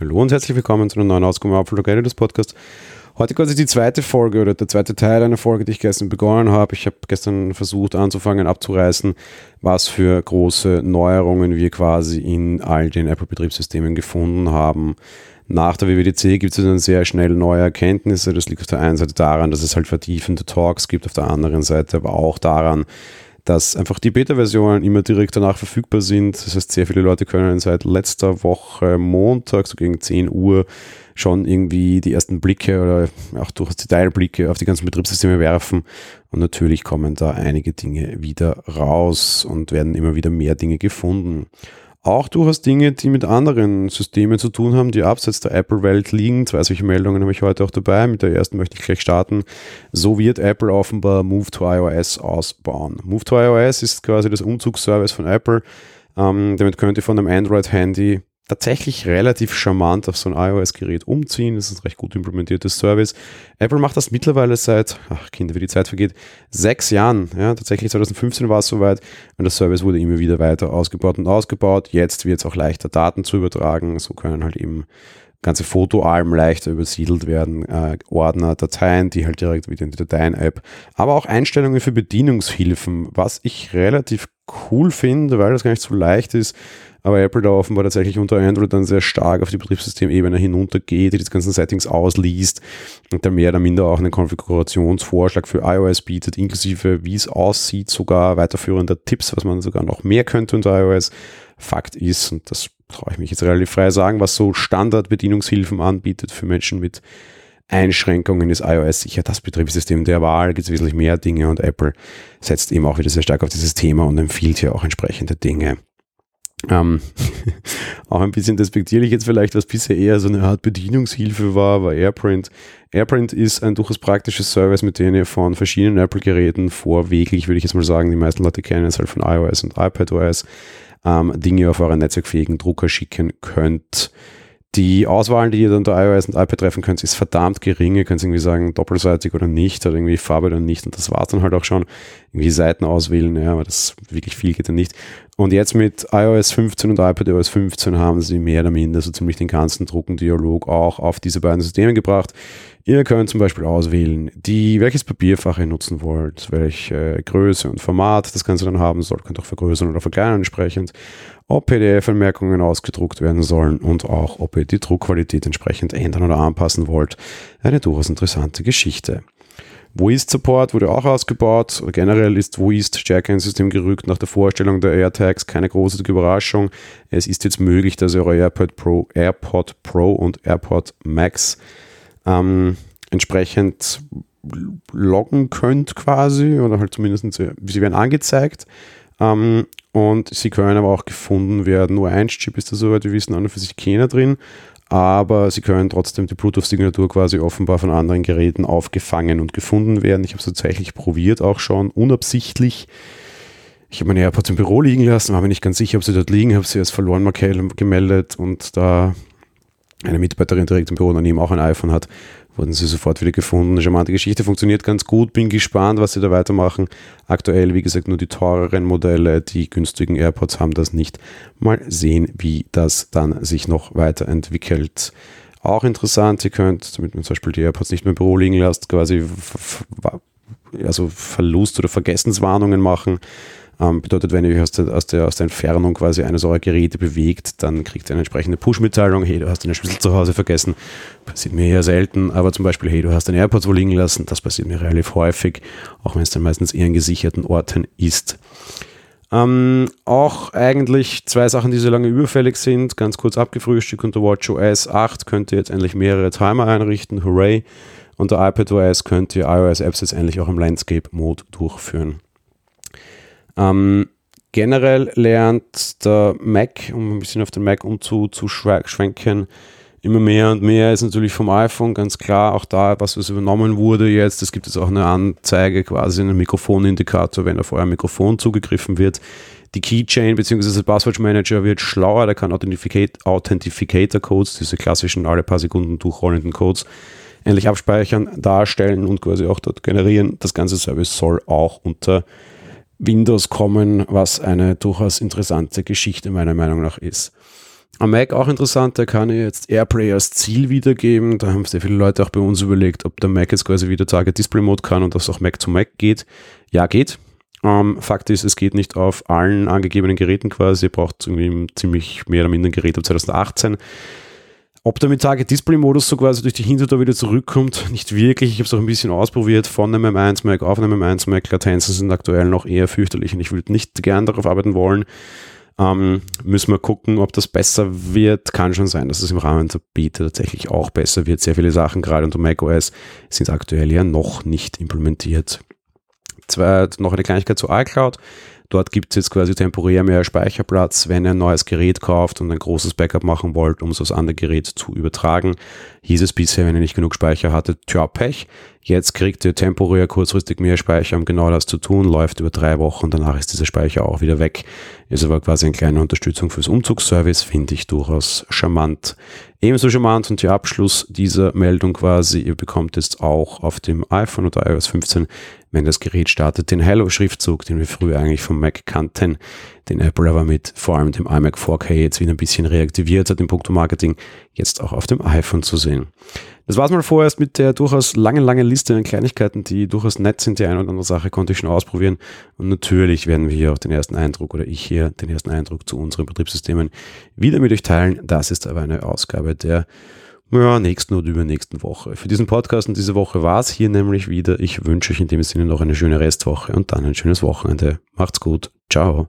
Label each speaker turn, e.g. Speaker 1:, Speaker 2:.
Speaker 1: Hallo und herzlich willkommen zu einer neuen Ausgabe Apple des Podcast. Heute quasi die zweite Folge oder der zweite Teil einer Folge, die ich gestern begonnen habe. Ich habe gestern versucht anzufangen abzureißen, was für große Neuerungen wir quasi in all den Apple-Betriebssystemen gefunden haben. Nach der WWDC gibt es dann sehr schnell neue Erkenntnisse. Das liegt auf der einen Seite daran, dass es halt vertiefende Talks gibt, auf der anderen Seite aber auch daran, dass einfach die Beta-Versionen immer direkt danach verfügbar sind. Das heißt, sehr viele Leute können seit letzter Woche Montag, so gegen 10 Uhr, schon irgendwie die ersten Blicke oder auch durchaus Detailblicke auf die ganzen Betriebssysteme werfen. Und natürlich kommen da einige Dinge wieder raus und werden immer wieder mehr Dinge gefunden auch durchaus Dinge, die mit anderen Systemen zu tun haben, die abseits der Apple-Welt liegen. Zwei solche Meldungen habe ich heute auch dabei. Mit der ersten möchte ich gleich starten. So wird Apple offenbar Move to iOS ausbauen. Move to iOS ist quasi das Umzugsservice von Apple. Ähm, damit könnt ihr von einem Android-Handy tatsächlich relativ charmant auf so ein iOS-Gerät umziehen. Das ist ein recht gut implementiertes Service. Apple macht das mittlerweile seit, ach Kinder, wie die Zeit vergeht, sechs Jahren. Ja, tatsächlich 2015 war es soweit und das Service wurde immer wieder weiter ausgebaut und ausgebaut. Jetzt wird es auch leichter, Daten zu übertragen. So können halt eben ganze Fotoalben leichter übersiedelt werden, äh, Ordner, Dateien, die halt direkt wieder in die Dateien-App, aber auch Einstellungen für Bedienungshilfen, was ich relativ cool finde, weil das gar nicht so leicht ist, aber Apple da offenbar tatsächlich unter Android dann sehr stark auf die Betriebssystemebene hinuntergeht, die die ganzen Settings ausliest und dann mehr oder minder auch einen Konfigurationsvorschlag für iOS bietet, inklusive wie es aussieht, sogar weiterführender Tipps, was man sogar noch mehr könnte unter iOS. Fakt ist, und das traue ich mich jetzt relativ frei sagen, was so Standardbedienungshilfen anbietet für Menschen mit Einschränkungen ist iOS sicher das Betriebssystem der Wahl, gibt es wesentlich mehr Dinge und Apple setzt eben auch wieder sehr stark auf dieses Thema und empfiehlt hier auch entsprechende Dinge. Ähm, auch ein bisschen despektierlich jetzt vielleicht, was bisher eher so eine Art Bedienungshilfe war, war AirPrint. AirPrint ist ein durchaus praktisches Service, mit dem ihr von verschiedenen Apple-Geräten vorweglich, würde ich jetzt mal sagen, die meisten Leute kennen es halt von iOS und iPadOS, ähm, Dinge auf euren netzwerkfähigen Drucker schicken könnt. Die Auswahl, die ihr dann unter iOS und iPad treffen könnt, ist verdammt gering. Ihr könnt irgendwie sagen, doppelseitig oder nicht, oder irgendwie Farbe oder nicht. Und das war es dann halt auch schon. Irgendwie Seiten auswählen, ja, aber das wirklich viel geht dann nicht. Und jetzt mit iOS 15 und iPadOS 15 haben sie mehr oder minder so ziemlich den ganzen Druckendialog auch auf diese beiden Systeme gebracht. Ihr könnt zum Beispiel auswählen, die, welches Papierfach ihr nutzen wollt, welche Größe und Format das Ganze dann haben soll, könnt auch vergrößern oder verkleinern entsprechend, ob PDF-Anmerkungen ausgedruckt werden sollen und auch, ob ihr die Druckqualität entsprechend ändern oder anpassen wollt. Eine durchaus interessante Geschichte. WoIst Support wurde auch ausgebaut. Generell ist WoIst stärker ins System gerückt nach der Vorstellung der AirTags. Keine große Überraschung. Es ist jetzt möglich, dass eure AirPod Pro, AirPod Pro und AirPod Max ähm, entsprechend loggen könnt quasi oder halt zumindest sie werden angezeigt. Ähm, und sie können aber auch gefunden werden. Nur ein Chip ist da soweit wir wissen, an und für sich keiner drin aber sie können trotzdem die Bluetooth-Signatur quasi offenbar von anderen Geräten aufgefangen und gefunden werden. Ich habe es tatsächlich probiert, auch schon unabsichtlich. Ich habe meine AirPods im Büro liegen lassen, war mir nicht ganz sicher, ob sie dort liegen, habe sie als verloren gemeldet und da eine Mitarbeiterin direkt im Büro daneben auch ein iPhone hat, wurden sie sofort wieder gefunden. Eine charmante Geschichte funktioniert ganz gut. Bin gespannt, was sie da weitermachen. Aktuell, wie gesagt, nur die teureren Modelle, die günstigen AirPods haben das nicht. Mal sehen, wie das dann sich noch weiterentwickelt. Auch interessant, ihr könnt, damit man zum Beispiel die AirPods nicht mehr im Büro liegen lasst, quasi also Verlust- oder Vergessenswarnungen machen. Ähm, bedeutet, wenn ihr euch aus der, aus, der, aus der Entfernung quasi eines eurer Geräte bewegt, dann kriegt ihr eine entsprechende Push-Mitteilung, hey, du hast deine Schlüssel zu Hause vergessen. Passiert mir eher selten, aber zum Beispiel, hey, du hast deine AirPods wo liegen lassen, das passiert mir relativ häufig, auch wenn es dann meistens eher in gesicherten Orten ist. Ähm, auch eigentlich zwei Sachen, die so lange überfällig sind, ganz kurz abgefrühstückt unter WatchOS 8 könnt ihr jetzt endlich mehrere Timer einrichten, hooray. Unter iPadOS könnt ihr iOS-Apps jetzt endlich auch im Landscape-Mode durchführen. Ähm, generell lernt der Mac, um ein bisschen auf den Mac umzuschwenken, immer mehr und mehr ist natürlich vom iPhone ganz klar auch da, was was übernommen wurde jetzt. Es gibt jetzt auch eine Anzeige, quasi einen Mikrofonindikator, wenn auf euer Mikrofon zugegriffen wird. Die Keychain bzw. der Password Manager wird schlauer, der kann Authentificator Codes, diese klassischen alle paar Sekunden durchrollenden Codes, endlich abspeichern, darstellen und quasi auch dort generieren. Das ganze Service soll auch unter Windows kommen, was eine durchaus interessante Geschichte meiner Meinung nach ist. Am Mac auch interessant, der kann jetzt Airplay als Ziel wiedergeben. Da haben sehr viele Leute auch bei uns überlegt, ob der Mac jetzt quasi wieder Target Display Mode kann und das auch Mac zu Mac geht. Ja, geht. Ähm, Fakt ist, es geht nicht auf allen angegebenen Geräten quasi. Ihr braucht irgendwie ziemlich mehr oder minder ein Gerät ab 2018. Ob der mit Target Display Modus so quasi durch die Hintertür wieder zurückkommt, nicht wirklich. Ich habe es auch ein bisschen ausprobiert von einem M1 Mac auf einem M1 Mac. Latenzen sind aktuell noch eher fürchterlich und ich würde nicht gern darauf arbeiten wollen. Ähm, müssen wir gucken, ob das besser wird. Kann schon sein, dass es im Rahmen der Beta tatsächlich auch besser wird. Sehr viele Sachen, gerade unter macOS, sind aktuell ja noch nicht implementiert. Zwei, noch eine Kleinigkeit zu iCloud. Dort gibt es jetzt quasi temporär mehr Speicherplatz, wenn ihr ein neues Gerät kauft und ein großes Backup machen wollt, um es aufs andere Gerät zu übertragen. Hieß es bisher, wenn ihr nicht genug Speicher hattet, tja, Pech. Jetzt kriegt ihr temporär kurzfristig mehr Speicher, um genau das zu tun, läuft über drei Wochen, danach ist dieser Speicher auch wieder weg. Ist aber quasi eine kleine Unterstützung fürs Umzugsservice, finde ich durchaus charmant. Ebenso charmant und der Abschluss dieser Meldung quasi, ihr bekommt jetzt auch auf dem iPhone oder iOS 15, wenn das Gerät startet, den Hello-Schriftzug, den wir früher eigentlich vom Mac kannten, den Apple aber mit vor allem dem iMac 4K jetzt wieder ein bisschen reaktiviert hat im Punkto Marketing, jetzt auch auf dem iPhone zu sehen. Das war's mal vorerst mit der durchaus langen, langen Liste an Kleinigkeiten, die durchaus nett sind. Die eine oder andere Sache konnte ich schon ausprobieren. Und natürlich werden wir hier auch den ersten Eindruck oder ich hier den ersten Eindruck zu unseren Betriebssystemen wieder mit euch teilen. Das ist aber eine Ausgabe der ja, nächsten oder übernächsten Woche. Für diesen Podcast und diese Woche war es hier nämlich wieder. Ich wünsche euch in dem Sinne noch eine schöne Restwoche und dann ein schönes Wochenende. Macht's gut. Ciao.